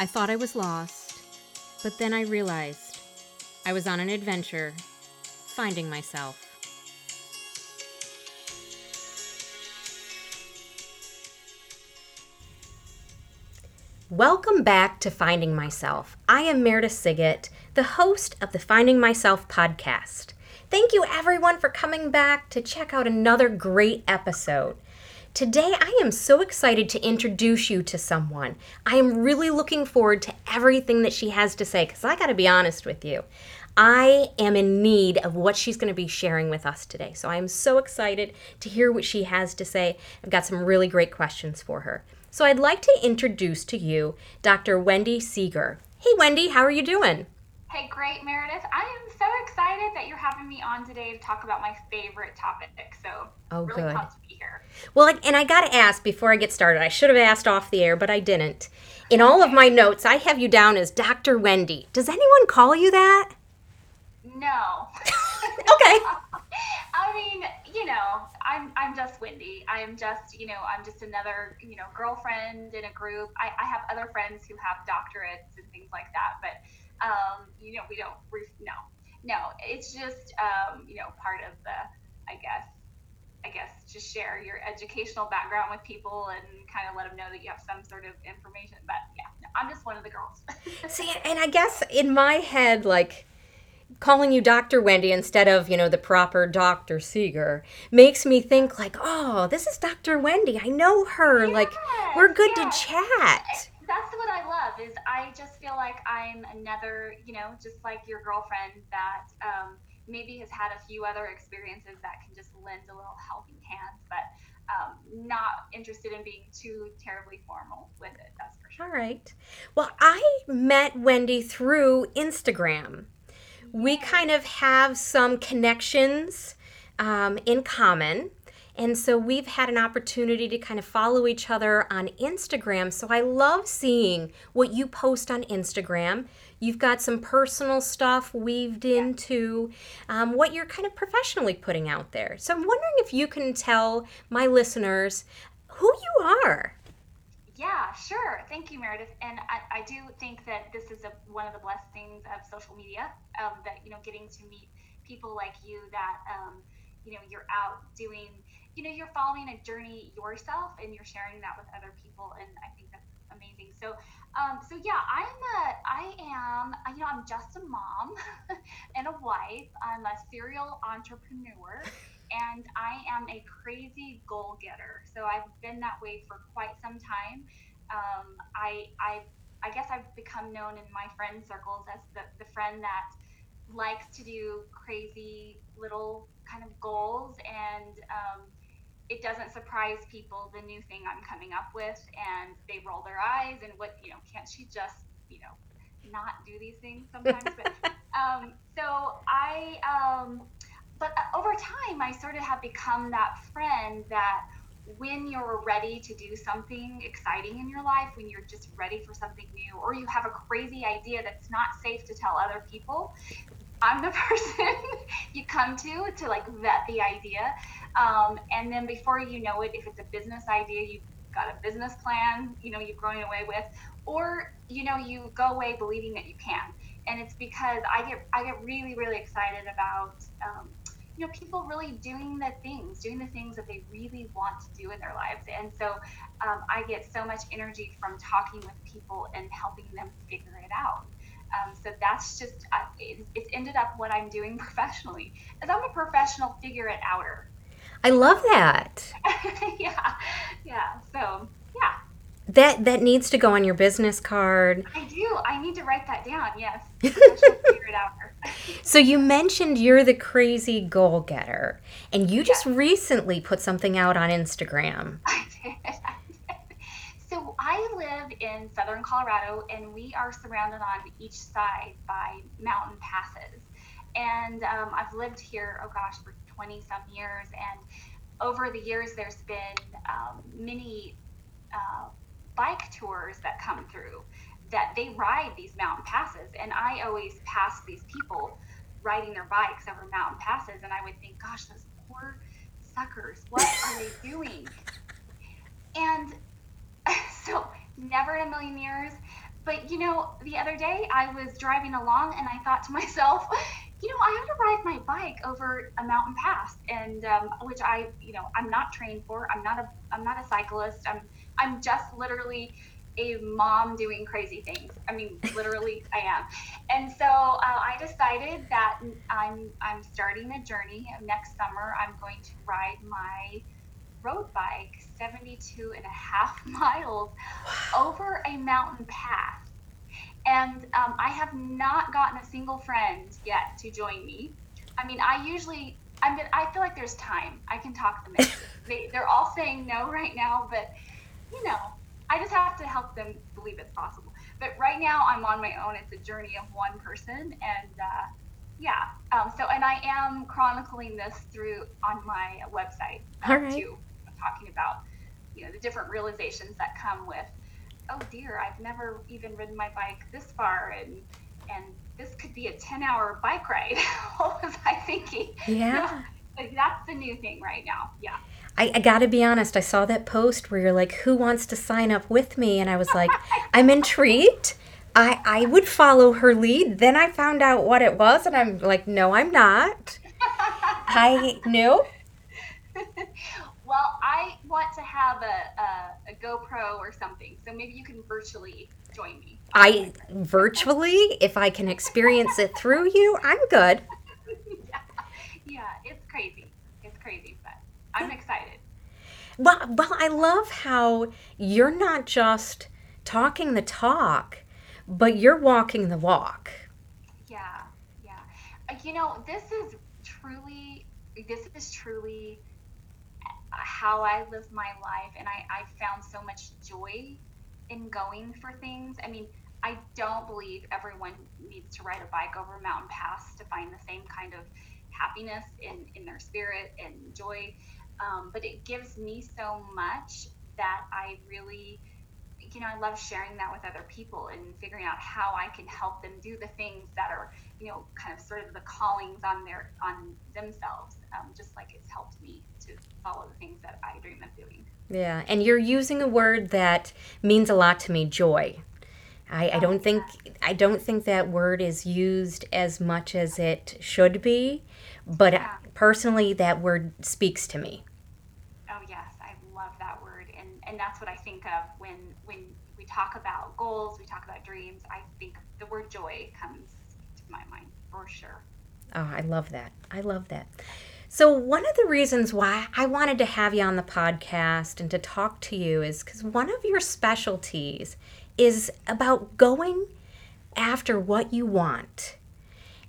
I thought I was lost, but then I realized I was on an adventure, finding myself. Welcome back to Finding Myself. I am Meredith Siggett, the host of the Finding Myself podcast. Thank you, everyone, for coming back to check out another great episode. Today, I am so excited to introduce you to someone. I am really looking forward to everything that she has to say because I got to be honest with you. I am in need of what she's going to be sharing with us today. So I am so excited to hear what she has to say. I've got some really great questions for her. So I'd like to introduce to you Dr. Wendy Seeger. Hey, Wendy, how are you doing? Hey, great, Meredith. I am so excited that you're having me on today to talk about my favorite topic. So, oh, really good. pumped to be here. Well, and I got to ask before I get started, I should have asked off the air, but I didn't. In all of my notes, I have you down as Dr. Wendy. Does anyone call you that? No. okay. I mean, you know, I'm I'm just Wendy. I am just, you know, I'm just another, you know, girlfriend in a group. I, I have other friends who have doctorates and things like that, but um, you know, we don't, no, no, it's just, um, you know, part of the, I guess, I guess, just share your educational background with people and kind of let them know that you have some sort of information. But yeah, no, I'm just one of the girls. See, and I guess in my head, like, calling you Dr. Wendy instead of, you know, the proper Dr. Seeger makes me think like, oh, this is Dr. Wendy. I know her. Yes, like, we're good yes. to chat that's what I love is I just feel like I'm another, you know, just like your girlfriend that um, maybe has had a few other experiences that can just lend a little helping hand, but um, not interested in being too terribly formal with it. That's for sure. All right. Well, I met Wendy through Instagram. We kind of have some connections um, in common. And so we've had an opportunity to kind of follow each other on Instagram. So I love seeing what you post on Instagram. You've got some personal stuff weaved into um, what you're kind of professionally putting out there. So I'm wondering if you can tell my listeners who you are. Yeah, sure. Thank you, Meredith. And I, I do think that this is a, one of the blessings of social media, um, that, you know, getting to meet people like you that, um, you know, you're out doing you know you're following a journey yourself and you're sharing that with other people and i think that's amazing. So um, so yeah i'm a i am you know i'm just a mom and a wife. I'm a serial entrepreneur and i am a crazy goal getter. So i've been that way for quite some time. Um, i i i guess i've become known in my friend circles as the, the friend that likes to do crazy little kind of goals and um, it doesn't surprise people the new thing I'm coming up with, and they roll their eyes and what you know, can't she just you know not do these things sometimes? but um, so I, um, but uh, over time, I sort of have become that friend that when you're ready to do something exciting in your life, when you're just ready for something new, or you have a crazy idea that's not safe to tell other people, I'm the person you come to to like vet the idea. Um, and then before you know it, if it's a business idea, you've got a business plan, you know, you're going away with, or you know, you go away believing that you can. And it's because I get I get really really excited about um, you know people really doing the things, doing the things that they really want to do in their lives. And so um, I get so much energy from talking with people and helping them figure it out. Um, so that's just uh, it, it's ended up what I'm doing professionally. As I'm a professional figure it outer. I love that. yeah, yeah. So yeah. That that needs to go on your business card. I do. I need to write that down. Yes. figure it outer. so you mentioned you're the crazy goal getter, and you just yes. recently put something out on Instagram. I did. So I live in southern Colorado, and we are surrounded on each side by mountain passes. And um, I've lived here, oh gosh, for 20 some years. And over the years, there's been um, many uh, bike tours that come through that they ride these mountain passes. And I always pass these people riding their bikes over mountain passes, and I would think, gosh, those poor suckers, what are they doing? And so never in a million years. but you know, the other day I was driving along and I thought to myself, you know, I have to ride my bike over a mountain pass, and um, which I, you know, I'm not trained for. I'm not a, I'm not a cyclist. I'm, I'm just literally a mom doing crazy things. I mean, literally, I am. And so uh, I decided that I'm, I'm starting a journey. Next summer, I'm going to ride my road bike 72 and a half miles over a mountain pass. And um, I have not gotten a single friend yet to join me. I mean, I usually, I mean, I feel like there's time. I can talk them into they, They're all saying no right now, but you know, I just have to help them believe it's possible. But right now, I'm on my own. It's a journey of one person, and uh, yeah. Um, so, and I am chronicling this through on my website uh, right. too, talking about you know the different realizations that come with. Oh dear, I've never even ridden my bike this far, and and this could be a 10 hour bike ride. what was I thinking? Yeah. like that's the new thing right now. Yeah. I, I got to be honest, I saw that post where you're like, who wants to sign up with me? And I was like, I'm intrigued. I, I would follow her lead. Then I found out what it was, and I'm like, no, I'm not. I knew. well, I want to have a, a, a GoPro or something, so maybe you can virtually join me. I virtually, if I can experience it through you, I'm good. yeah. yeah, it's crazy. It's crazy, but I'm excited. Well, well, I love how you're not just talking the talk, but you're walking the walk. Yeah, yeah. Uh, you know, this is truly, this is truly how I live my life, and I, I found so much joy in going for things. I mean, I don't believe everyone needs to ride a bike over a mountain pass to find the same kind of happiness in, in their spirit and joy. Um, but it gives me so much that I really, you know, I love sharing that with other people and figuring out how I can help them do the things that are, you know, kind of sort of the callings on their on themselves, um, just like it's helped me to follow the things that I dream of doing. Yeah, and you're using a word that means a lot to me, joy. I, I oh, don't think I don't think that word is used as much as it should be, but yeah. personally, that word speaks to me. Oh yes, I love that word, and and that's what I think of when when we talk about goals, we talk about dreams. I think the word joy comes to my mind for sure. Oh, I love that. I love that. So, one of the reasons why I wanted to have you on the podcast and to talk to you is because one of your specialties is about going after what you want.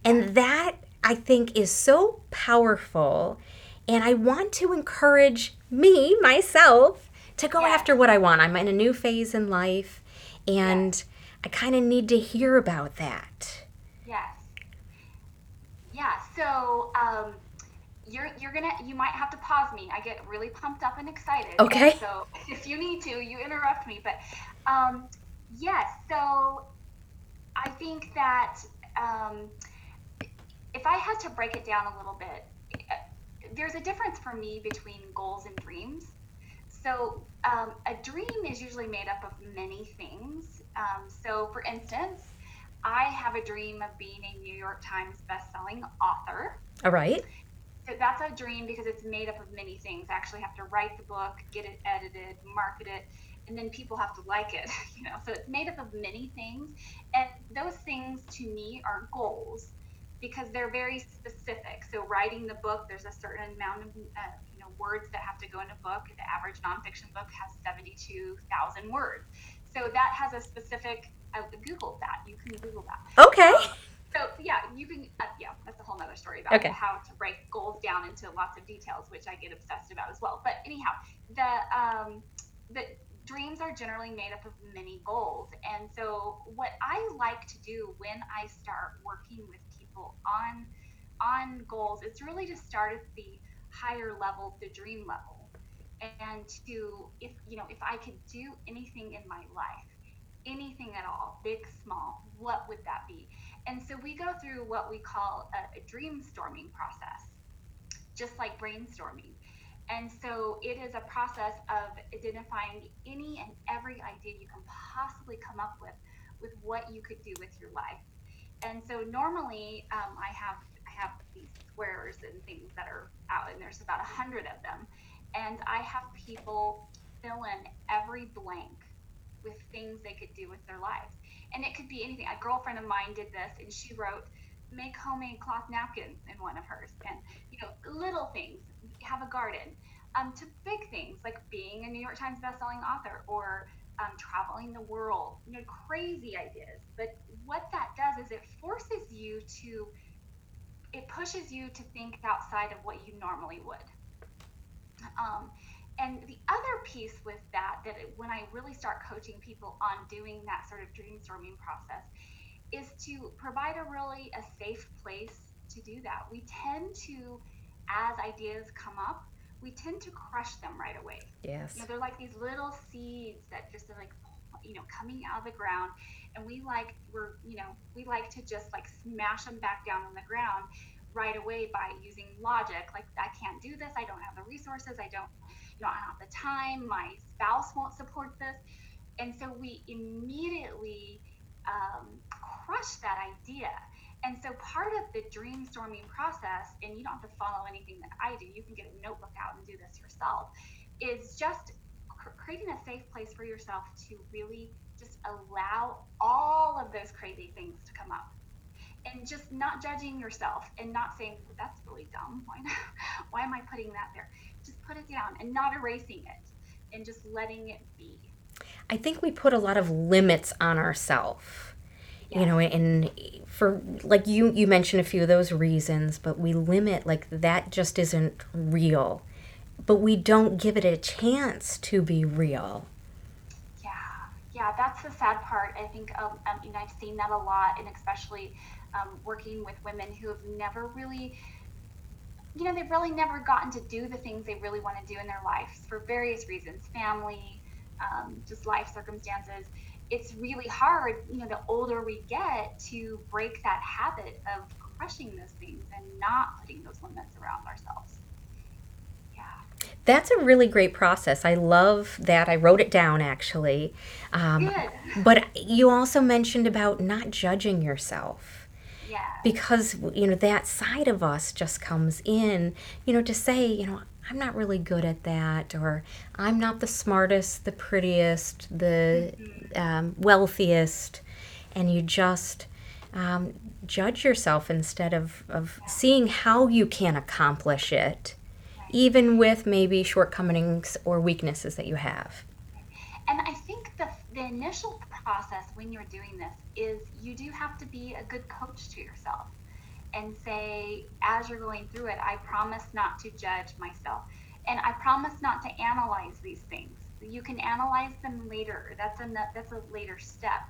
And that I think is so powerful. And I want to encourage me, myself, to go yes. after what I want. I'm in a new phase in life and yes. I kind of need to hear about that. Yes. Yeah. So, um, you're you're gonna you might have to pause me. I get really pumped up and excited. Okay. And so if you need to, you interrupt me. But um, yes, so I think that um, if I had to break it down a little bit, uh, there's a difference for me between goals and dreams. So um, a dream is usually made up of many things. Um, so for instance, I have a dream of being a New York Times bestselling author. All right that's a dream because it's made up of many things. I actually have to write the book, get it edited, market it, and then people have to like it. You know, so it's made up of many things, and those things to me are goals because they're very specific. So writing the book, there's a certain amount of uh, you know words that have to go in a book. The average nonfiction book has 72,000 words, so that has a specific. I googled that. You can Google that. Okay. Um, so yeah, you can. Uh, yeah, that's a whole other story about okay. how to break goals down into lots of details, which I get obsessed about as well. But anyhow, the um, the dreams are generally made up of many goals, and so what I like to do when I start working with people on on goals is really to start at the higher level, the dream level, and to if you know if I could do anything in my life anything at all, big, small, what would that be? And so we go through what we call a, a dream storming process, just like brainstorming. And so it is a process of identifying any and every idea you can possibly come up with with what you could do with your life. And so normally um, I have I have these squares and things that are out, and there's about a hundred of them, and I have people fill in every blank with things they could do with their lives, and it could be anything. A girlfriend of mine did this, and she wrote make homemade cloth napkins in one of hers, and you know little things, have a garden, um, to big things like being a New York Times bestselling author or um, traveling the world, you know, crazy ideas. But what that does is it forces you to, it pushes you to think outside of what you normally would. Um, and the other piece with that, that when I really start coaching people on doing that sort of dreamstorming process, is to provide a really a safe place to do that. We tend to, as ideas come up, we tend to crush them right away. Yes. You know, they're like these little seeds that just are like, you know, coming out of the ground, and we like we're you know we like to just like smash them back down on the ground right away by using logic. Like I can't do this. I don't have the resources. I don't, you know, I don't have the time. My spouse won't support this, and so we immediately um, crush that idea and so part of the dreamstorming process, and you don't have to follow anything that I do, you can get a notebook out and do this yourself, is just cr- creating a safe place for yourself to really just allow all of those crazy things to come up. And just not judging yourself and not saying, well, that's really dumb. Why, not? Why am I putting that there? Just put it down and not erasing it and just letting it be. I think we put a lot of limits on ourselves. Yeah. You know, and for like you you mentioned a few of those reasons but we limit like that just isn't real but we don't give it a chance to be real yeah yeah that's the sad part i think um, um, you know i've seen that a lot and especially um, working with women who have never really you know they've really never gotten to do the things they really want to do in their lives for various reasons family um, just life circumstances it's really hard, you know, the older we get to break that habit of crushing those things and not putting those limits around ourselves. Yeah. That's a really great process. I love that. I wrote it down actually. Um, Good. But you also mentioned about not judging yourself. Yeah. Because, you know, that side of us just comes in, you know, to say, you know, I'm not really good at that, or I'm not the smartest, the prettiest, the mm-hmm. um, wealthiest, and you just um, judge yourself instead of, of seeing how you can accomplish it, even with maybe shortcomings or weaknesses that you have. And I think the, initial process when you're doing this is you do have to be a good coach to yourself and say, as you're going through it, I promise not to judge myself. And I promise not to analyze these things. You can analyze them later. That's a that's a later step.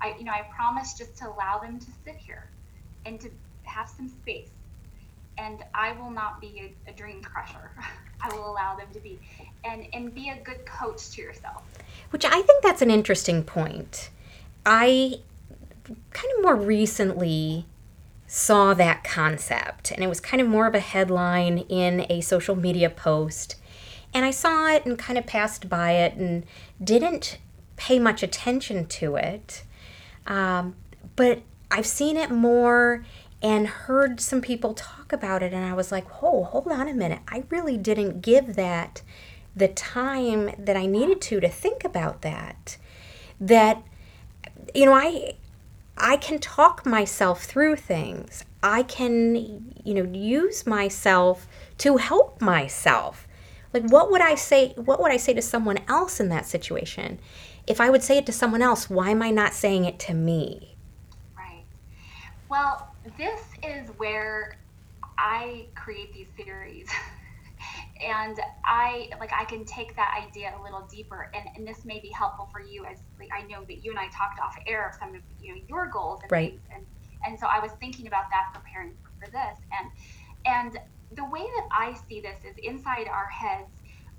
I you know I promise just to allow them to sit here and to have some space. And I will not be a, a dream crusher. I will allow them to be, and and be a good coach to yourself. Which I think that's an interesting point. I kind of more recently saw that concept, and it was kind of more of a headline in a social media post. And I saw it and kind of passed by it and didn't pay much attention to it. Um, but I've seen it more and heard some people talk about it, and I was like, oh, hold on a minute. I really didn't give that the time that I needed to to think about that. That, you know, I I can talk myself through things. I can, you know, use myself to help myself. Like what would I say what would I say to someone else in that situation? If I would say it to someone else, why am I not saying it to me? Right. Well, this is where I create these theories and I like I can take that idea a little deeper, and, and this may be helpful for you as like I know that you and I talked off air of some of you know your goals and right. things, and and so I was thinking about that preparing for this, and and the way that I see this is inside our heads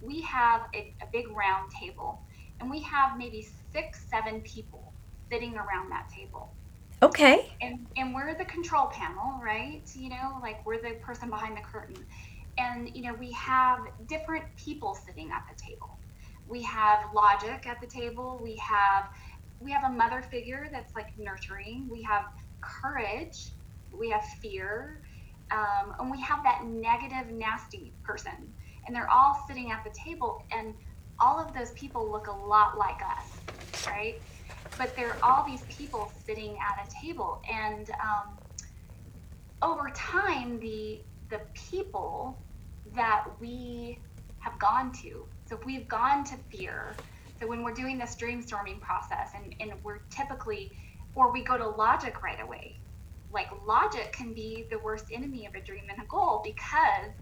we have a, a big round table, and we have maybe six seven people sitting around that table. Okay. And and we're the control panel, right? You know, like we're the person behind the curtain and you know we have different people sitting at the table we have logic at the table we have we have a mother figure that's like nurturing. We have courage. We have fear. Um, and we have that negative, nasty person. And they're all sitting at the table, and all of those people look a lot like us, right? But they're all these people sitting at a table. And um, over time, the the people that we have gone to. So if we've gone to fear, so when we're doing this dreamstorming process and, and we're typically, or we go to logic right away, like logic can be the worst enemy of a dream and a goal because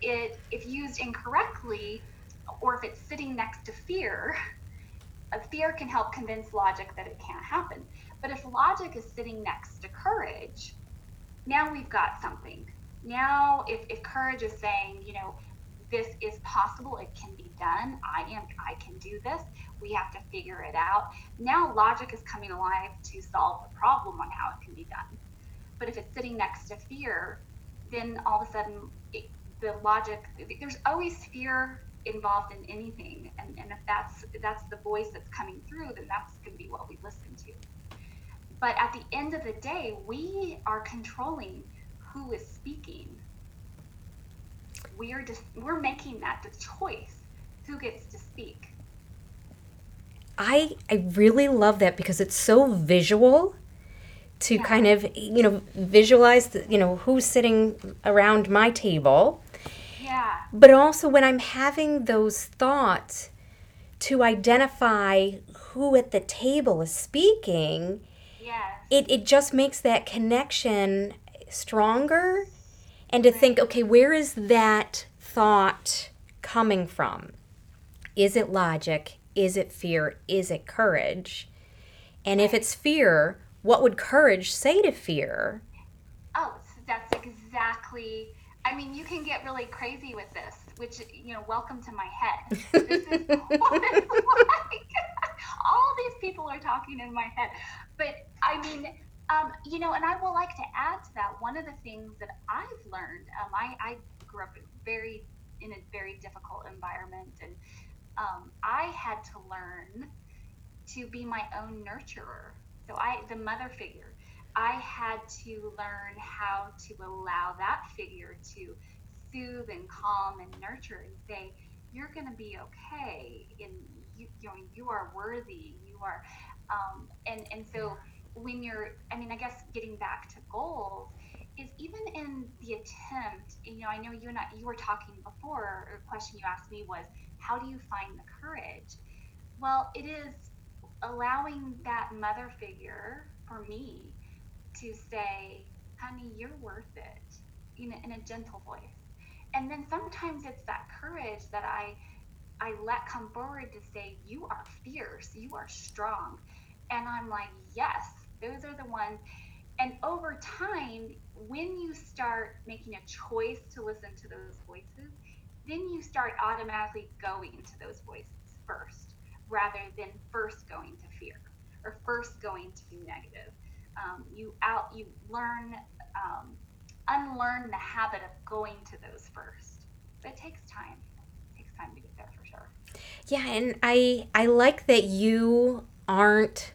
it, if used incorrectly, or if it's sitting next to fear, a fear can help convince logic that it can't happen. But if logic is sitting next to courage, now we've got something. Now, if, if courage is saying, you know, this is possible, it can be done, I am, I can do this, we have to figure it out. Now, logic is coming alive to solve the problem on how it can be done. But if it's sitting next to fear, then all of a sudden, it, the logic, there's always fear involved in anything and, and if that's that's the voice that's coming through then that's going to be what we listen to but at the end of the day we are controlling who is speaking we are just we're making that the choice who gets to speak i i really love that because it's so visual to yeah. kind of you know visualize the, you know who's sitting around my table yeah but also when i'm having those thoughts to identify who at the table is speaking yes. it, it just makes that connection stronger and to think, okay, where is that thought coming from? Is it logic? Is it fear? Is it courage? And if it's fear, what would courage say to fear? Oh, that's exactly. I mean, you can get really crazy with this, which, you know, welcome to my head. This is what it's like. All these people are talking in my head. But I mean, um, you know, and I will like to add to that. One of the things that I've learned, um, I, I grew up very in a very difficult environment, and um, I had to learn to be my own nurturer. So I, the mother figure, I had to learn how to allow that figure to soothe and calm and nurture and say, "You're going to be okay, and you, you know, you are worthy. You are," um, and and so when you're, I mean, I guess getting back to goals is even in the attempt, you know, I know you and I, you were talking before, or a question you asked me was, how do you find the courage? Well, it is allowing that mother figure for me to say, honey, you're worth it, in a, in a gentle voice. And then sometimes it's that courage that I, I let come forward to say, you are fierce, you are strong. And I'm like, yes, those are the ones. And over time, when you start making a choice to listen to those voices, then you start automatically going to those voices first rather than first going to fear or first going to be negative. Um, you out you learn um, unlearn the habit of going to those first. But it takes time. It takes time to get there for sure. Yeah, and I I like that you aren't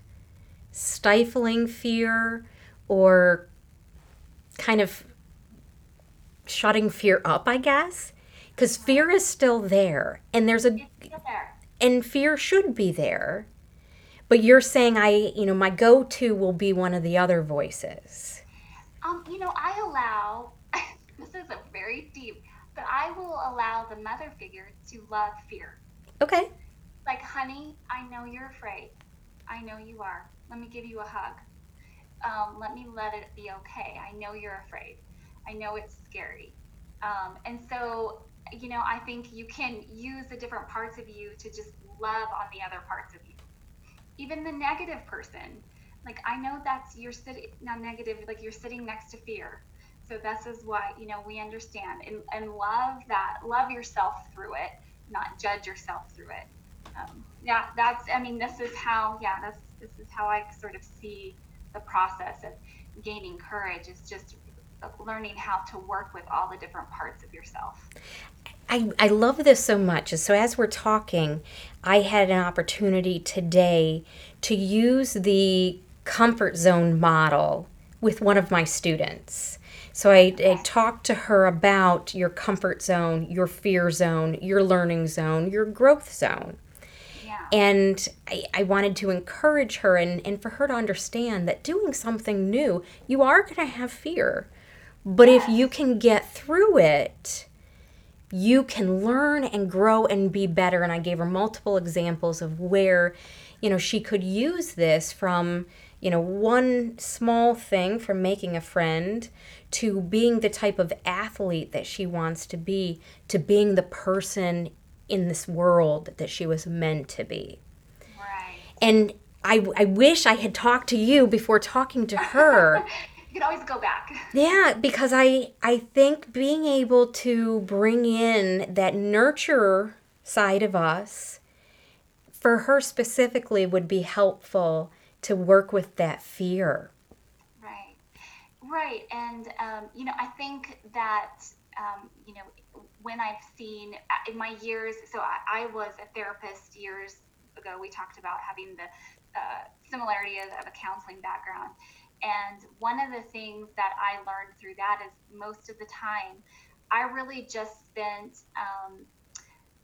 stifling fear or kind of shutting fear up, I guess. Because fear is still there, and there's a and fear should be there. But you're saying I, you know, my go-to will be one of the other voices. Um, you know, I allow. this is a very deep, but I will allow the mother figure to love fear. Okay. Like, honey, I know you're afraid. I know you are. Let me give you a hug. Um, let me let it be okay. I know you're afraid. I know it's scary. Um, and so, you know, I think you can use the different parts of you to just love on the other parts of you. Even the negative person, like I know that's you're sitting not negative, like you're sitting next to fear. So this is why you know we understand and, and love that, love yourself through it, not judge yourself through it. Um, yeah, that's I mean this is how yeah that's how I sort of see the process of gaining courage is just learning how to work with all the different parts of yourself. I I, love this so much. So, as we're talking, I had an opportunity today to use the comfort zone model with one of my students. So, I, I talked to her about your comfort zone, your fear zone, your learning zone, your growth zone. And I, I wanted to encourage her and, and for her to understand that doing something new, you are going to have fear. But if you can get through it, you can learn and grow and be better. And I gave her multiple examples of where, you know, she could use this from, you know, one small thing from making a friend to being the type of athlete that she wants to be to being the person in this world that she was meant to be. Right. And I, I wish I had talked to you before talking to her. you can always go back. Yeah, because I I think being able to bring in that nurture side of us for her specifically would be helpful to work with that fear. Right. Right. And um, you know, I think that um, you know when I've seen uh, in my years, so I, I was a therapist years ago. We talked about having the uh, similarity of, of a counseling background. And one of the things that I learned through that is most of the time, I really just spent um,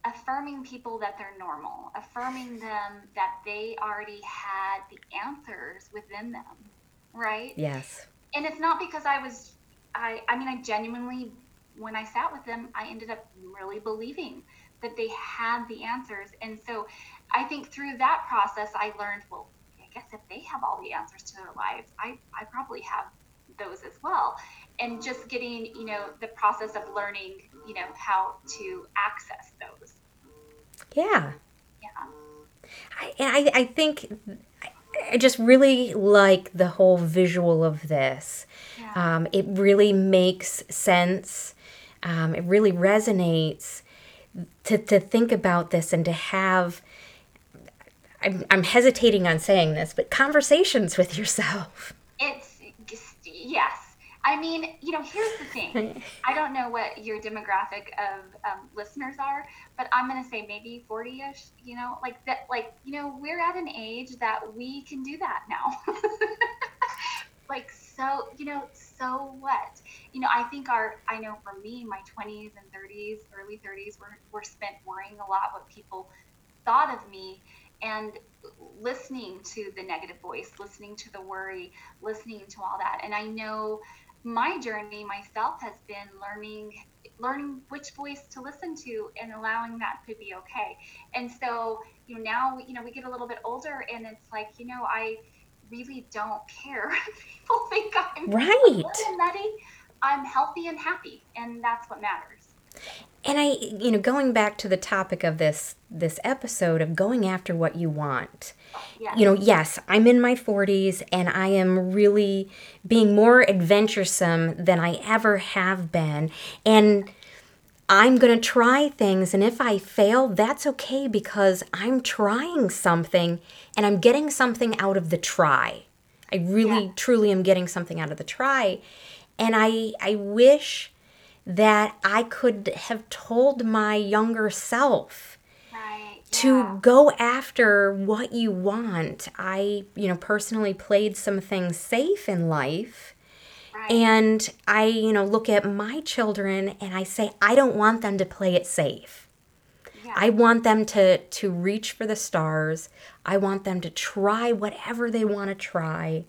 affirming people that they're normal, affirming them that they already had the answers within them, right? Yes. And it's not because I was, I, I mean, I genuinely, when I sat with them, I ended up really believing that they had the answers. And so I think through that process, I learned, well, I guess if they have all the answers to their lives, I, I probably have those as well. And just getting, you know, the process of learning, you know, how to access those. Yeah. Yeah. I, I, I think I just really like the whole visual of this. Yeah. Um, it really makes sense. Um, it really resonates to, to think about this and to have I'm, I'm hesitating on saying this, but conversations with yourself. It's yes. I mean, you know, here's the thing. I don't know what your demographic of um, listeners are, but I'm going to say maybe 40 ish, you know, like that, like, you know, we're at an age that we can do that now. like, so, you know, so what? You know, I think our, I know for me, my 20s and 30s, early 30s were, were spent worrying a lot what people thought of me and listening to the negative voice, listening to the worry, listening to all that. And I know my journey myself has been learning learning which voice to listen to and allowing that to be okay. And so, you know, now you know we get a little bit older and it's like, you know, I really don't care. People think I'm right. nutty. I'm healthy and happy, and that's what matters and i you know going back to the topic of this this episode of going after what you want yes. you know yes i'm in my 40s and i am really being more adventuresome than i ever have been and i'm going to try things and if i fail that's okay because i'm trying something and i'm getting something out of the try i really Yeah. truly am getting something out of the try and i i wish that I could have told my younger self right to yeah. go after what you want. I, you know, personally played some things safe in life. Right. And I, you know, look at my children and I say, I don't want them to play it safe. yeah. I want them to to reach for the stars. I want them to try whatever they want to try.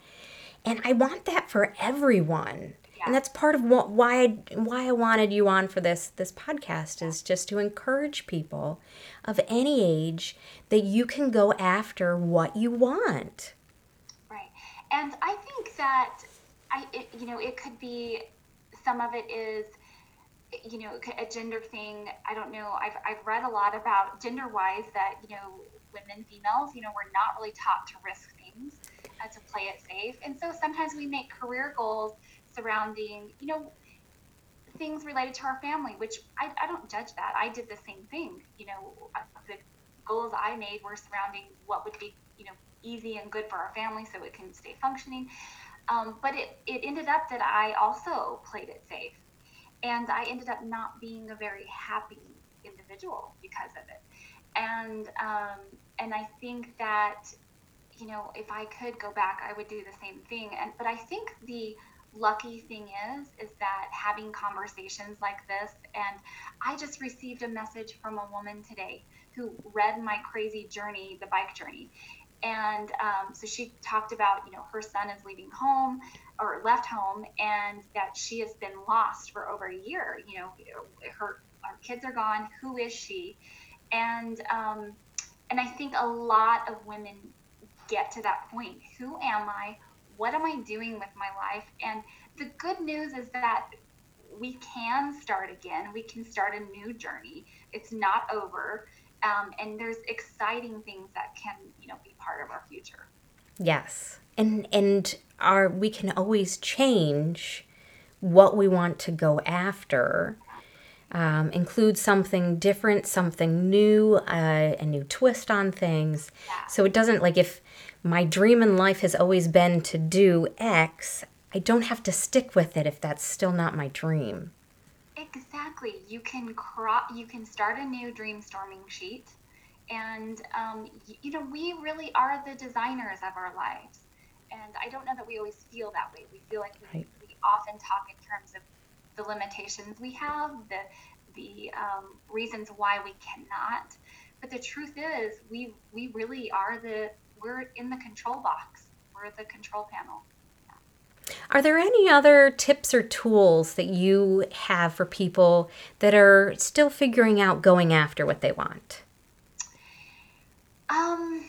And I want that for everyone. And that's part of what why I, why I wanted you on for this this podcast is just to encourage people of any age that you can go after what you want. Right. And I think that I, it, you know, it could be some of it is, you know, a gender thing. I don't know. I've, I've read a lot about gender wise that, you know, women, females, you know, we're not really taught to risk things, uh, to play it safe. And so sometimes we make career goals surrounding, you know, things related to our family, which I, I don't judge that. I did the same thing. You know, the goals I made were surrounding what would be, you know, easy and good for our family so it can stay functioning. Um, but it, it ended up that I also played it safe. And I ended up not being a very happy individual because of it. And um, and I think that you know if I could go back, I would do the same thing. And but I think the lucky thing is is that having conversations like this and i just received a message from a woman today who read my crazy journey the bike journey and um, so she talked about you know her son is leaving home or left home and that she has been lost for over a year you know her our kids are gone. Who is she? And um, and i think a lot of women get to that point. Who am i? What am i doing with my life? And the good news is that we can start again. We can start a new journey. It's not over. Um, and there's exciting things that can you know be part of our future yes and and our we can always change what we want to go after um, include something different something new uh, a new twist on things yeah. so it doesn't like if my dream in life has always been to do x i don't have to stick with it if that's still not my dream Exactly. You can crop. You can start a new dreamstorming sheet, and um, you know we really are the designers of our lives. And I don't know that we always feel that way. We feel like we, right. we often talk in terms of the limitations we have, the the um, reasons why we cannot. But the truth is, we we really are the we're in the control box. We're the control panel. Are there any other tips or tools that you have for people that are still figuring out going after what they want? Um,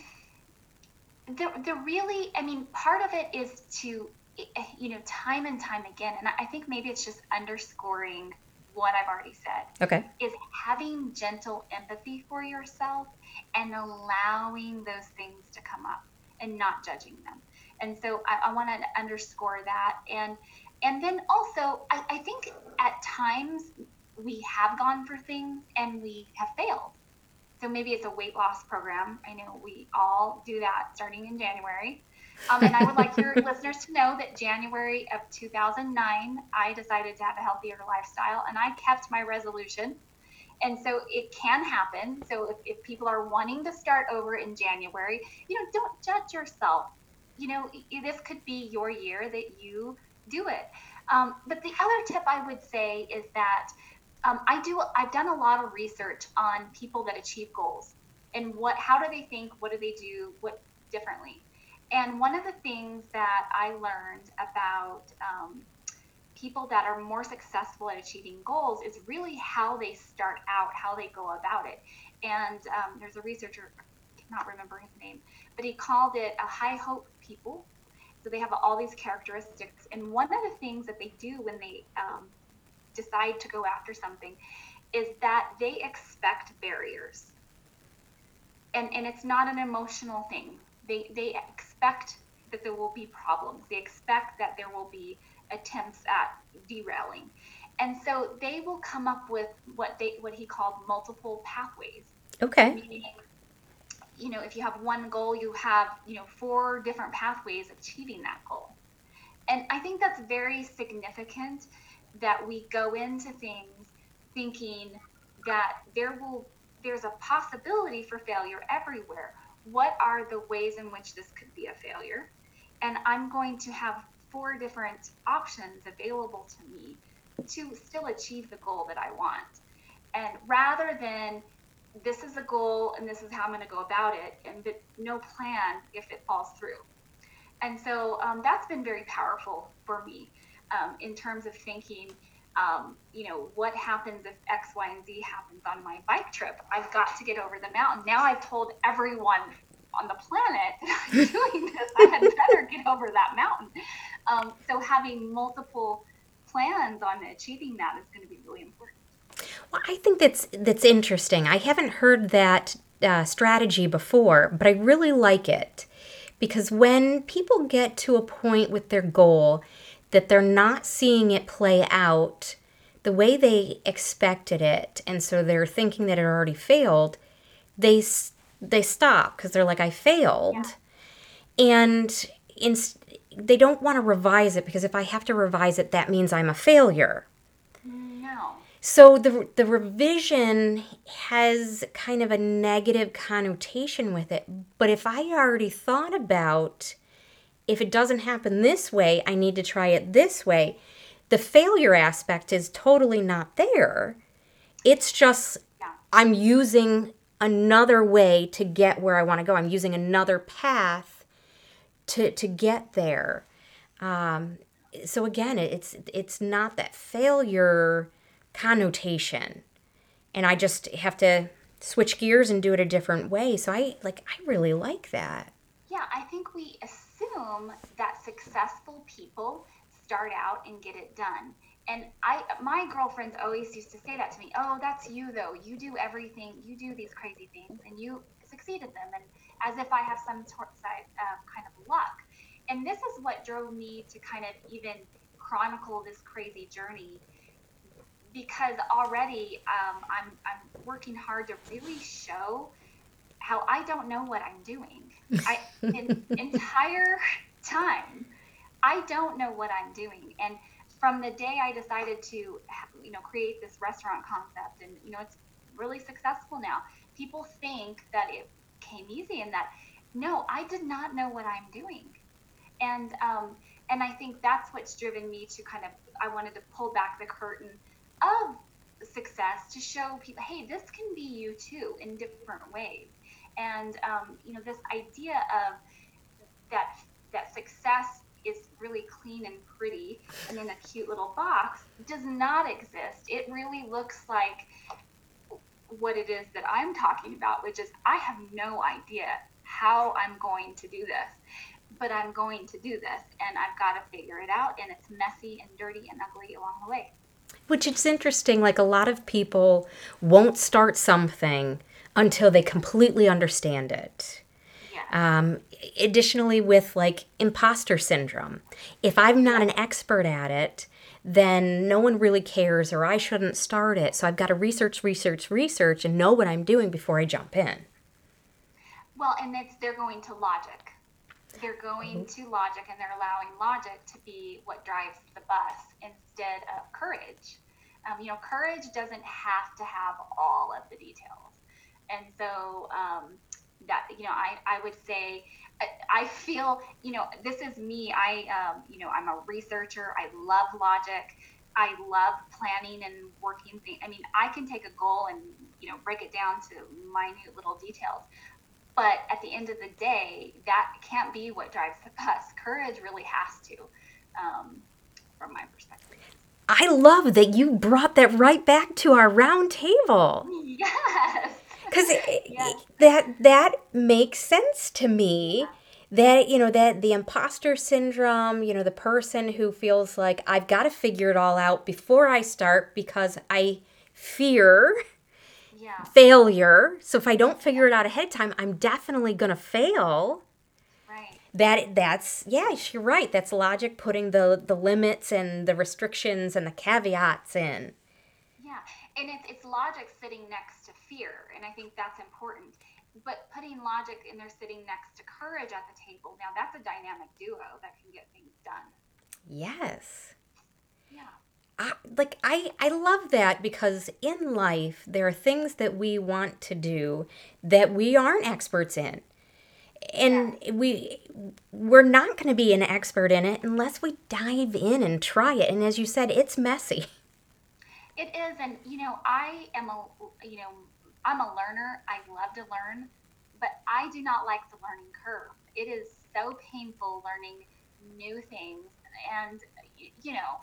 the, the really, I mean, part of it is to, you know, time and time again, and I think maybe it's just underscoring what I've already said. Okay. Is having gentle empathy for yourself and allowing those things to come up and not judging them and so I, I want to underscore that and and then also I, I think at times we have gone for things and we have failed so maybe it's a weight loss program. I know we all do that starting in january. Um, and i would like your listeners to know that january of 2009 i decided to have a healthier lifestyle and i kept my resolution. And so it can happen. So if, if people are wanting to start over in january you know don't judge yourself. You know, this could be your year that you do it. Um, but the other tip I would say is that um, I do. I've done a lot of research on people that achieve goals and what, how do they think, what do they do, what differently. And one of the things that I learned about um, people that are more successful at achieving goals is really how they start out, how they go about it. And um, there's a researcher, I cannot remember his name, but he called it a high hope people. So they have all these characteristics. And one of the things that they do when they um, decide to go after something is that they expect barriers. And, and it's not an emotional thing. They, they expect that there will be problems. They expect that there will be attempts at derailing. And so they will come up with what they what he called multiple pathways. Okay. Meaning you know, if you have one goal, you have, you know, four different pathways of achieving that goal. And I think that's very significant that we go into things thinking that there will there's a possibility for failure everywhere. What are the ways in which this could be a failure? And I'm going to have four different options available to me to still achieve the goal that I want. And rather than this is a goal and this is how I'm going to go about it, and no plan if it falls through. And so um, that's been very powerful for me um, in terms of thinking, um, you know, what happens if X, Y, and Z happens on my bike trip? I've got to get over the mountain. Now I've told everyone on the planet that I'm doing this, I had better get over that mountain. Um, so having multiple plans on achieving that is going to be really important. Well, I think that's that's interesting. I haven't heard that uh, strategy before, but I really like it because when people get to a point with their goal that they're not seeing it play out the way they expected it, and so they're thinking that it already failed, they they stop because they're like, "I failed," yeah. and in, they don't want to revise it because if I have to revise it, that means I'm a failure. No. So the the revision has kind of a negative connotation with it. But if I already thought about if it doesn't happen this way, I need to try it this way. The failure aspect is totally not there. It's just I'm using another way to get where I want to go. I'm using another path to to get there. Um, so again, it's it's not that failure connotation. And I just have to switch gears and do it a different way. So I like I really like that. Yeah, I think we assume that successful people start out and get it done. And I my girlfriends always used to say that to me. Oh, that's you though. You do everything. You do these crazy things and you succeed at them and as if I have some sort uh, kind of luck. And this is what drove me to kind of even chronicle this crazy journey because already um, I'm, I'm working hard to really show how I don't know what I'm doing. I an entire time I don't know what I'm doing, and from the day I decided to you know create this restaurant concept, and you know it's really successful now. People think that it came easy, and that no, I did not know what I'm doing, and um, and I think that's what's driven me to kind of I wanted to pull back the curtain of success to show people, hey, this can be you too in different ways. And um, you know, this idea of that that success is really clean and pretty and in a cute little box does not exist. It really looks like what it is that I'm talking about, which is I have no idea how I'm going to do this, but I'm going to do this and I've got to figure it out. And it's messy and dirty and ugly along the way. Which it's interesting, like a lot of people won't start something until they completely understand it. Yeah. Um, additionally, with like imposter syndrome, if I'm not an expert at it, then no one really cares or I shouldn't start it. So I've got to research, research, research and know what I'm doing before I jump in. Well, and it's they're going to logic. They're going mm-hmm. to logic and they're allowing logic to be what drives the bus instead of courage. Um, you know, courage doesn't have to have all of the details. And so um, that, you know, I, I would say, I, feel, you know, this is me. I, um, you know, I'm a researcher. I love logic. I love planning and working things. I mean, I can take a goal and, you know, break it down to minute little details. But at the end of the day, that can't be what drives the bus. Courage really has to, um, from my perspective. I love that you brought that right back to our round table. Yes. Because yes. that that makes sense to me. That you know that the imposter syndrome, you know, the person who feels like I've got to figure it all out before I start because I fear yeah. failure. So if I don't figure it out ahead of time, I'm definitely going to fail Right. that that's yeah you're right that's logic putting the the limits and the restrictions and the caveats in yeah and it's, it's logic sitting next fear and i think that's important. But putting logic and they're sitting next to courage at the table now that's a dynamic duo that can get things done. Yes. Yeah. I, like I, I love that because in life there are things that we want to do that we aren't experts in. And we we're not going to be an expert in it unless we dive in and try it. And as you said it's messy. It is and you know i am a you know i'm a learner i love to learn but i do not like the learning curve it is so painful learning new things and you know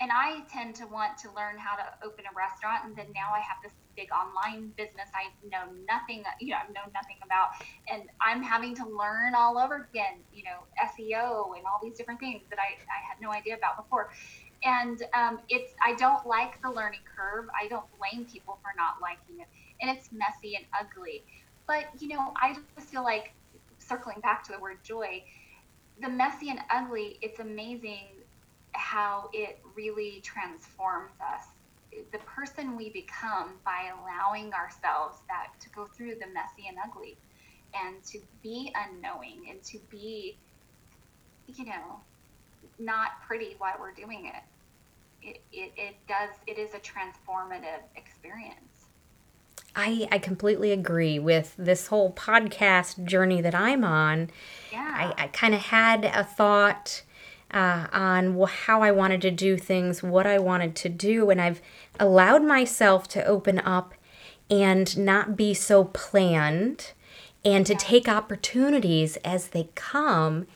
and I tend to want to learn how to open a restaurant, and then now I have this big online business I know nothing, you know, I know nothing about, and I'm having to learn all over again, you know, SEO and all these different things that I, I had no idea about before. And um, it's I don't like the learning curve. I don't blame people for not liking it, and it's messy and ugly. But you know, I just feel like circling back to the word joy, the messy and ugly. It's amazing how it really transforms us the person we become by allowing ourselves that to go through the messy and ugly and to be unknowing and to be you know not pretty while we're doing it it, it, it does it is a transformative experience. I, I completely agree with this whole podcast journey that I'm on. Yeah. I, I kind of had a thought uh, on how I wanted to do things, what I wanted to do, and I've allowed myself to open up and not be so planned and to take opportunities as they come.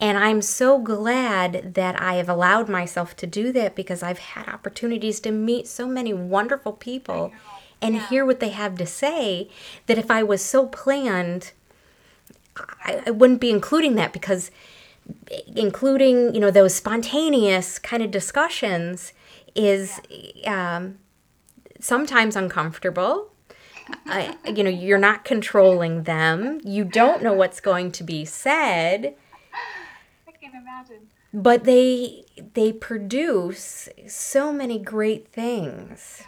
And I'm so glad that I have allowed myself to do that because I've had opportunities to meet so many wonderful people and Yeah. hear what they have to say that if I was so planned, I, I wouldn't be including that because including you know those spontaneous kind of discussions is um, sometimes uncomfortable. I, you know you're not controlling them. You don't know what's going to be said. I can imagine. but they they produce so many great things. Yeah,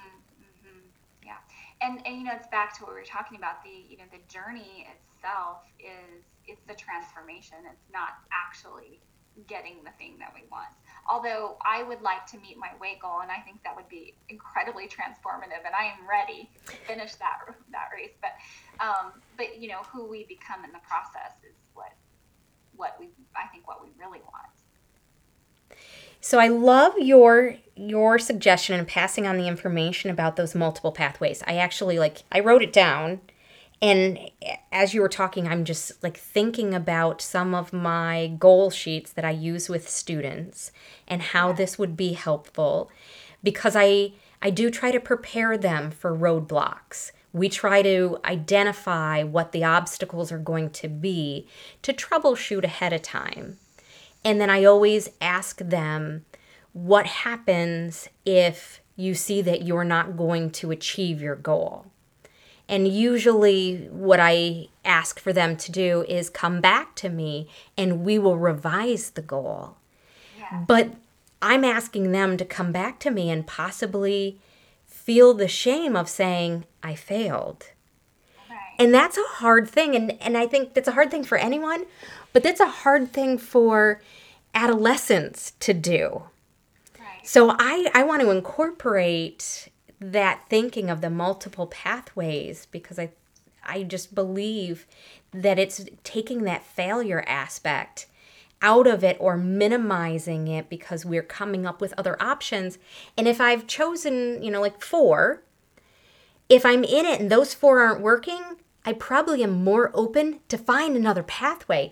and and you know it's back to what we were talking about. The you know the journey itself is it's the transformation. It's not actually getting the thing that we want. Although I would like to meet my weight goal, and I think that would be incredibly transformative, and I am ready to finish that that race. But um, but you know who we become in the process is what what we I think what we really want. So I love your your suggestion and passing on the information about those multiple pathways. I actually like I wrote it down and as you were talking I'm just like thinking about some of my goal sheets that I use with students and how this would be helpful because I I do try to prepare them for roadblocks. We try to identify what the obstacles are going to be to troubleshoot ahead of time. And then I always ask them, what happens if you see that you're not going to achieve your goal? And usually, what I ask for them to do is come back to me and we will revise the goal. Yeah. But I'm asking them to come back to me and possibly feel the shame of saying, I failed. Right. And that's a hard thing. And, and I think that's a hard thing for anyone, but that's a hard thing for adolescents to do. So I, I want to incorporate that thinking of the multiple pathways because I I just believe that it's taking that failure aspect out of it or minimizing it because we're coming up with other options. And if I've chosen, you know, like four, if I'm in it and those four aren't working, I probably am more open to find another pathway.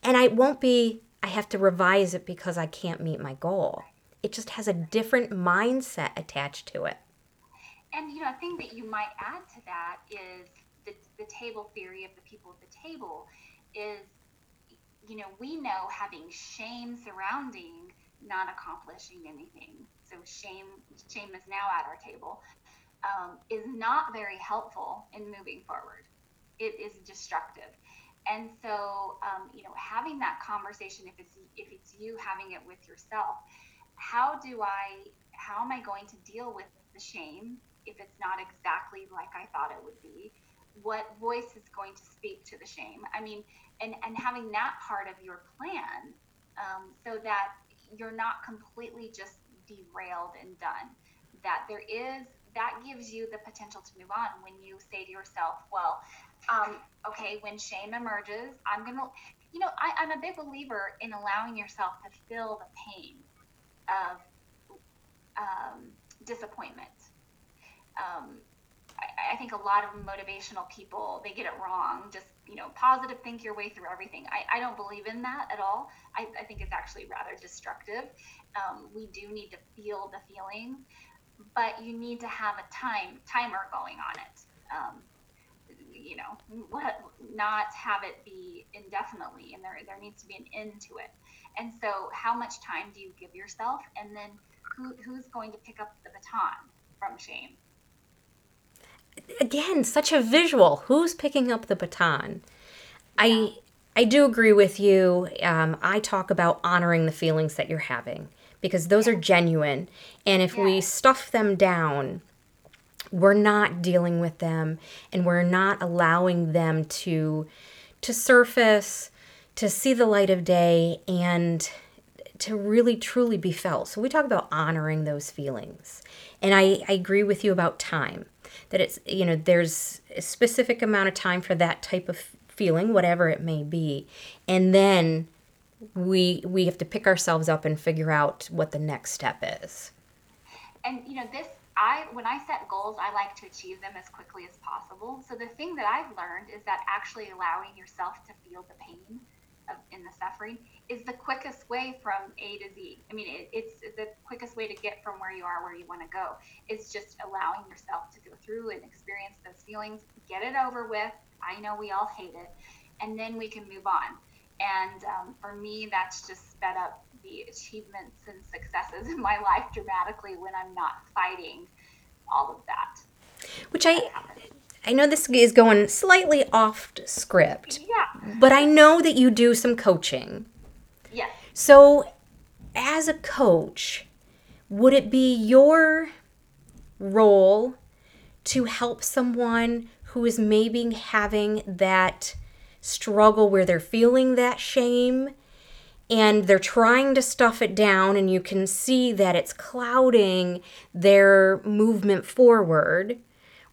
And I won't be, I have to revise it because I can't meet my goal. It just has a different mindset attached to it. And you know, a thing that you might add to that is the, the table theory of the people at the table is, you know, we know having shame surrounding not accomplishing anything. So shame, shame is now at our table, um, is not very helpful in moving forward. It is destructive. And so, um, you know, having that conversation, if it's if it's you having it with yourself, how do I, how am I going to deal with the shame if it's not exactly like I thought it would be? What voice is going to speak to the shame? I mean, and and having that part of your plan, um, so that you're not completely just derailed and done. That there is that gives you the potential to move on when you say to yourself, well, um, okay, when shame emerges, I'm gonna, you know, I, I'm a big believer in allowing yourself to feel the pain of um, disappointment. Um, I, I think a lot of motivational people they get it wrong. Just you know, positive think your way through everything. I, I don't believe in that at all. I, I think it's actually rather destructive. Um, we do need to feel the feelings, but you need to have a time timer going on it. Um, you know, what not have it be indefinitely, and there there needs to be an end to it. And so, how much time do you give yourself, and then who who's going to pick up the baton from shame? Again, such a visual. Who's picking up the baton? I I do agree with you. Um, I talk about honoring the feelings that you're having because those are genuine, and if we stuff them down, we're not dealing with them, and we're not allowing them to to surface, to see the light of day, and to really truly be felt. So we talk about honoring those feelings. And I, I agree with you about time. That it's you know, there's a specific amount of time for that type of feeling, whatever it may be. And then we we have to pick ourselves up and figure out what the next step is. And you know, this I when I set goals, I like to achieve them as quickly as possible. So the thing that I've learned is that actually allowing yourself to feel the pain of, in the suffering is the quickest way from A to Z. I mean, it, it's the quickest way to get from where you are where you want to go. It's just allowing yourself to go through and experience those feelings, get it over with. I know we all hate it, and then we can move on. And um, for me, that's just sped up the achievements and successes in my life dramatically when I'm not fighting all of that. Which I I know this is going slightly off script. Yeah. But I know that you do some coaching. Yes. So as a coach, would it be your role to help someone who is maybe having that struggle where they're feeling that shame and they're trying to stuff it down and you can see that it's clouding their movement forward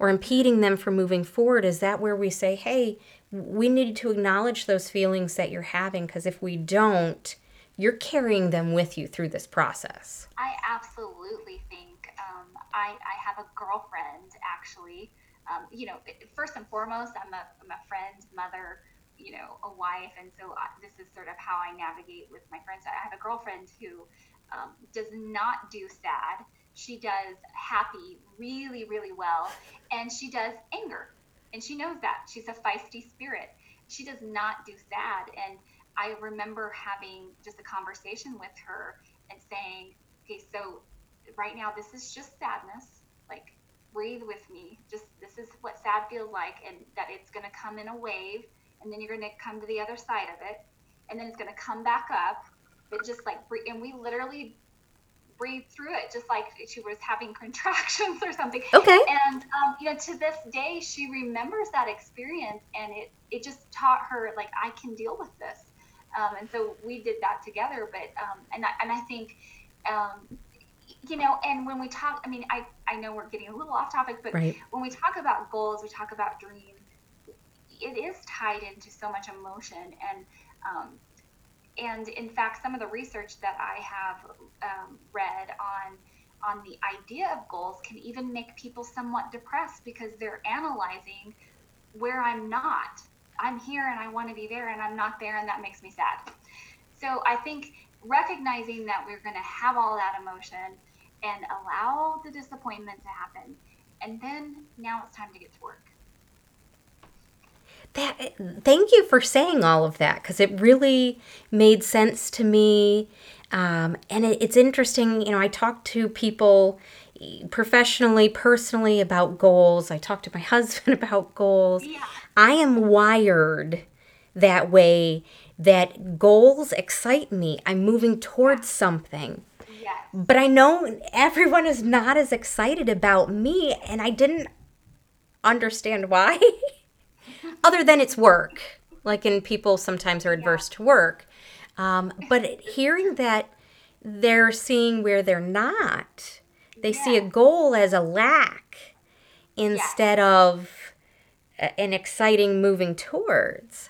or impeding them from moving forward is that where we say hey we need to acknowledge those feelings that you're having because if we don't you're carrying them with you through this process i absolutely think um, I, I have a girlfriend actually um, you know first and foremost i'm a, I'm a friend mother you know, a wife, and so I, this is sort of how I navigate with my friends. I have a girlfriend who um, does not do sad. She does happy really, really well, and she does anger, and she knows that. She's a feisty spirit. She does not do sad, and I remember having just a conversation with her and saying, "Okay, so right now this is just sadness. Like, breathe with me. Just this is what sad feels like, and that it's going to come in a wave." and then you're going to come to the other side of it, and then it's going to come back up. But just like, and we literally breathed through it, just like she was having contractions or something. Okay. And um, you know, to this day, she remembers that experience, and it it just taught her like I can deal with this. Um, and so we did that together. But um, and I, and I think. Um, you know, and when we talk, I mean, I, I know we're getting a little off topic, but right. when we talk about goals, we talk about dreams it is tied into so much emotion and um, and in fact some of the research that i have um, read on on the idea of goals can even make people somewhat depressed because they're analyzing where i'm not. I'm here and i want to be there and i'm not there and that makes me sad. So i think recognizing that we're going to have all that emotion and allow the disappointment to happen and then now it's time to get to work that thank you for saying all of that because it really made sense to me. Um, and it, it's interesting you know i talk to people professionally personally about goals. I talk to my husband about goals. Yeah. i am wired that way that goals excite me. I'm moving towards something. Yes. but i know everyone is not as excited about me and i didn't understand why other than it's work, like in people sometimes are adverse yeah. to work. Um, but hearing that they're seeing where they're not, they yeah. see a goal as a lack instead yeah. of an exciting moving towards.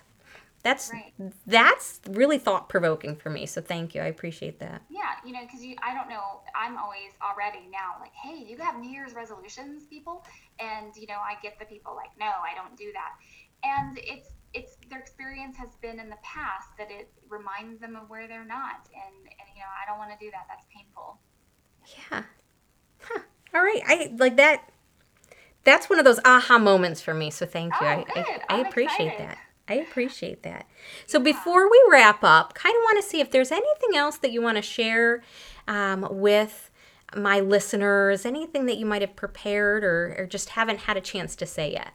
That's right. that's really thought provoking for me. So thank you. I appreciate that. Yeah, you know, because I don't know. I'm always already now like, hey, you have New Year's resolutions, people, and you know, I get the people like, no, I don't do that and it's it's their experience has been in the past that it reminds them of where they're not and and you know i don't want to do that that's painful yeah huh. all right i like that that's one of those aha moments for me so thank you oh, I. I, I appreciate excited. that I appreciate that. So yeah. before we wrap up, kind of want to see if there's anything else that you want to share um, with my listeners, anything that you might have prepared or, or just haven't had a chance to say yet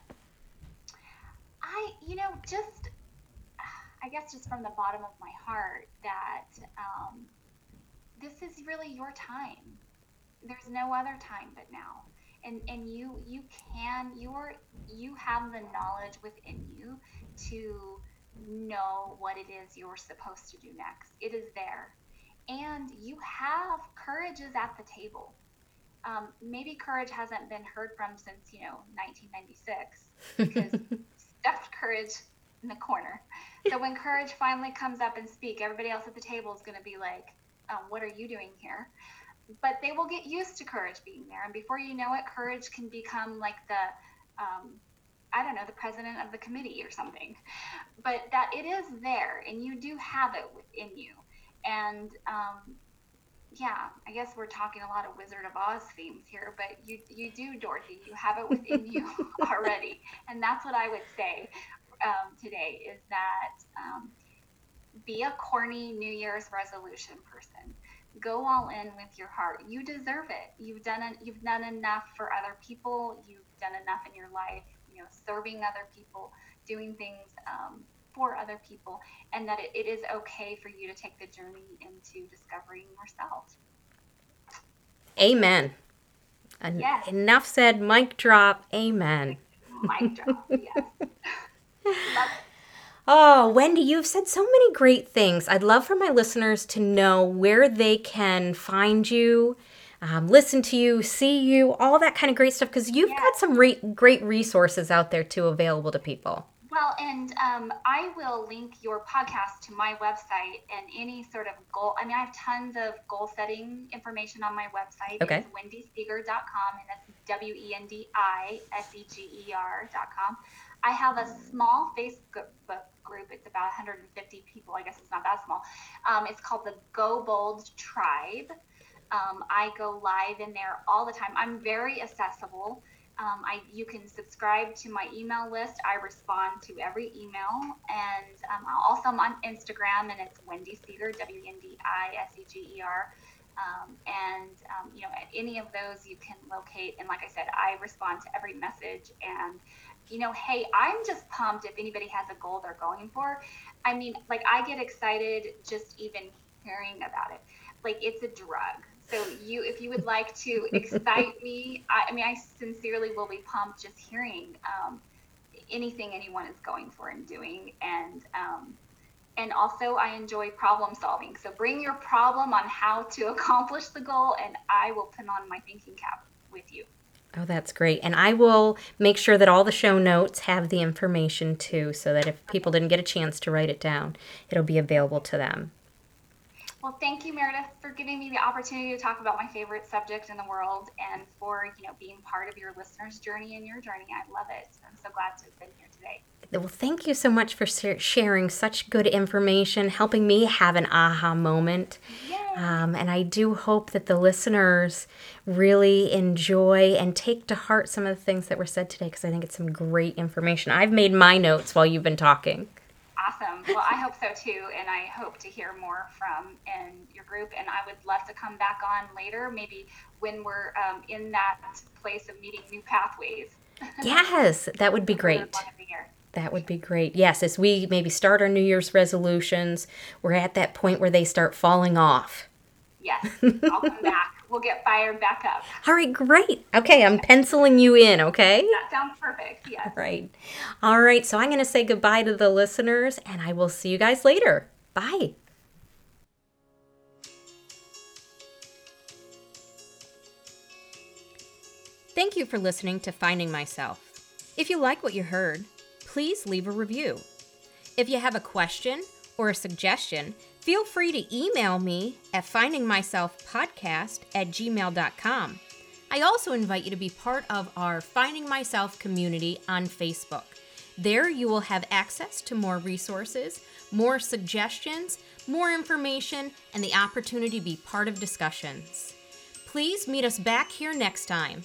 you know, just I guess just from the bottom of my heart that um, this is really your time. There's no other time but now, and and you you can you're you have the knowledge within you to know what it is you're supposed to do next. It is there, and you have courage is at the table. Um, maybe courage hasn't been heard from since you know 1996 because stuffed courage in the corner. So when courage finally comes up and speak, everybody else at the table is going to be like, um, "What are you doing here?" But they will get used to courage being there, and before you know it, courage can become like the um, I don't know, the president of the committee or something. But that it is there, and you do have it within you. And um, yeah, I guess we're talking a lot of Wizard of Oz themes here, but you you do, Dorothy. You have it within you already, and that's what I would say um, today is that um, be a corny New Year's resolution person. Go all in with your heart. You deserve it. You've done. You've done enough for other people. You've done enough in your life. You know, serving other people, doing things um, for other people, and that it, it is okay for you to take the journey into discovering yourself. Amen. En- Yes. Enough said. Mic drop. Amen. Mic drop. Yes. Oh, Wendi, you've said so many great things. I'd love for my listeners to know where they can find you, um, listen to you, see you, all that kind of great stuff, because you've Yeah. got some re- great resources out there too available to people. Well, and um, I will link your podcast to my website and any sort of goal. I mean, I have tons of goal setting information on my website. Okay. It's wendiseger.com, and that's W E N D I S E G E R.com. I have a small Facebook group. It's about 150 people. I guess it's not that small. Um, it's called the Go Bold Tribe. Um, I go live in there all the time. I'm very accessible. Um, I, you can subscribe to my email list. I respond to every email, and um, also I'm on Instagram, and it's Wendi Seger, W N D I S E G E R. Um, and um, you know, at any of those you can locate. And like I said, I respond to every message. And you know, hey, I'm just pumped if anybody has a goal they're going for. I mean, like I get excited just even hearing about it. Like it's a drug. So you, if you would like to excite me, I, I mean, I sincerely will be pumped just hearing um, anything anyone is going for and doing. And um, and also I enjoy problem solving. So bring your problem on how to accomplish the goal, and I will put on my thinking cap with you. Oh, that's great. And I will make sure that all the show notes have the information too, so that if people didn't get a chance to write it down, it'll be available to them. Well, thank you, Meredith, for giving me the opportunity to talk about my favorite subject in the world and for, you know, being part of your listeners' journey and your journey. I love it. I'm so glad to have been here today. Well, thank you so much for sharing such good information, helping me have an aha moment. Um, and I do hope that the listeners really enjoy and take to heart some of the things that were said today because I think it's some great information. I've made my notes while you've been talking. Awesome. Well, I hope so too, and I hope to hear more from in your group. And I would love to come back on later, maybe when we're um, in that place of meeting new pathways. Yes, that would be great. one of the year. That would be great. Yes, as we maybe start our New Year's resolutions, we're at that point where they start falling off. Yes, I'll come back. We'll get fired back up. All right, great. Okay, I'm penciling you in, okay? That sounds perfect. Yes. Right. All right, so I'm going to say goodbye to the listeners and I will see you guys later. Bye. Thank you for listening to Finding Myself. If you like what you heard, please leave a review. If you have a question or a suggestion, feel free to email me at findingmyselfpodcast at gmail.com. I also invite you to be part of our Finding Myself community on Facebook. There, you will have access to more resources, more suggestions, more information, and the opportunity to be part of discussions. Please meet us back here next time